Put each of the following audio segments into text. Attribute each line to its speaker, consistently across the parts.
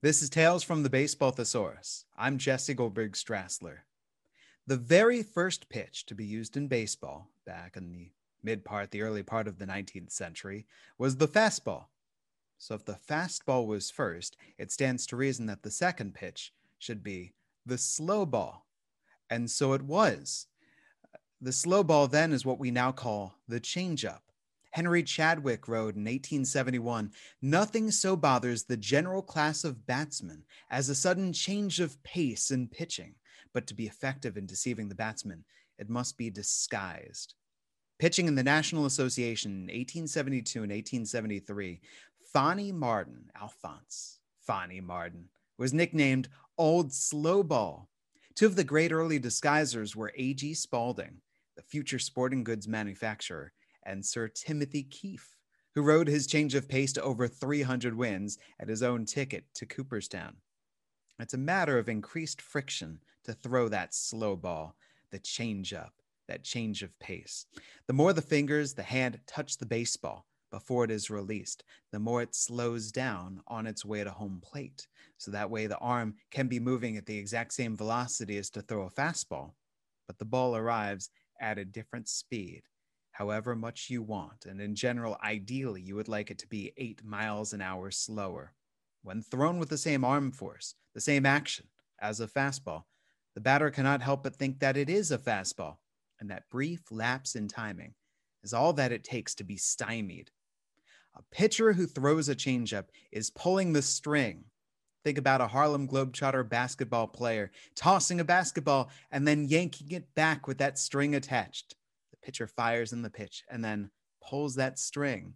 Speaker 1: This is Tales from the Baseball Thesaurus. I'm Jesse Goldberg Strassler. The very first pitch to be used in baseball back in the mid part, the early part of the 19th century, was the fastball. So if the fastball was first, it stands to reason that the second pitch should be the slow ball. And so it was. The slow ball then is what we now call the changeup. Henry Chadwick wrote in 1871 Nothing so bothers the general class of batsmen as a sudden change of pace in pitching, but to be effective in deceiving the batsman, it must be disguised. Pitching in the National Association in 1872 and 1873, Phonney Martin, Alphonse Phonney Martin, was nicknamed Old Slowball. Two of the great early disguisers were A.G. Spalding, the future sporting goods manufacturer, and Sir Timothy Keefe, who rode his change of pace to over 300 wins at his own ticket to Cooperstown. It's a matter of increased friction to throw that slow ball, the change up, that change of pace. The more the fingers, the hand touch the baseball before it is released, the more it slows down on its way to home plate. So that way the arm can be moving at the exact same velocity as to throw a fastball, but the ball arrives at a different speed however much you want, and in general, ideally, you would like it to be eight miles an hour slower. When thrown with the same arm force, the same action as a fastball, the batter cannot help but think that it is a fastball, and that brief lapse in timing is all that it takes to be stymied. A pitcher who throws a changeup is pulling the string. Think about a Harlem Globetrotter basketball player tossing a basketball and then yanking it back with that string attached pitcher fires in the pitch and then pulls that string.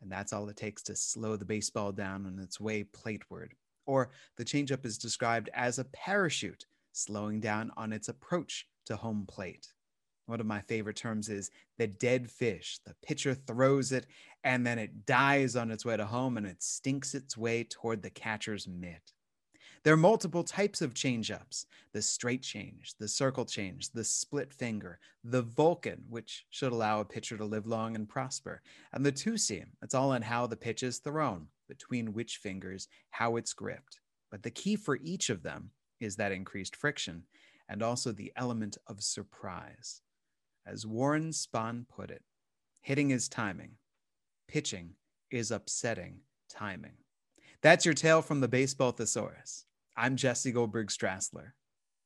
Speaker 1: And that's all it takes to slow the baseball down on its way plateward. Or the changeup is described as a parachute slowing down on its approach to home plate. One of my favorite terms is the dead fish. The pitcher throws it and then it dies on its way to home and it stinks its way toward the catcher's mitt. There are multiple types of change-ups the straight change, the circle change, the split finger, the Vulcan, which should allow a pitcher to live long and prosper, and the two seam. It's all on how the pitch is thrown, between which fingers, how it's gripped. But the key for each of them is that increased friction and also the element of surprise. As Warren Spahn put it, hitting is timing, pitching is upsetting timing. That's your tale from the baseball thesaurus. I'm Jesse Goldberg Strassler.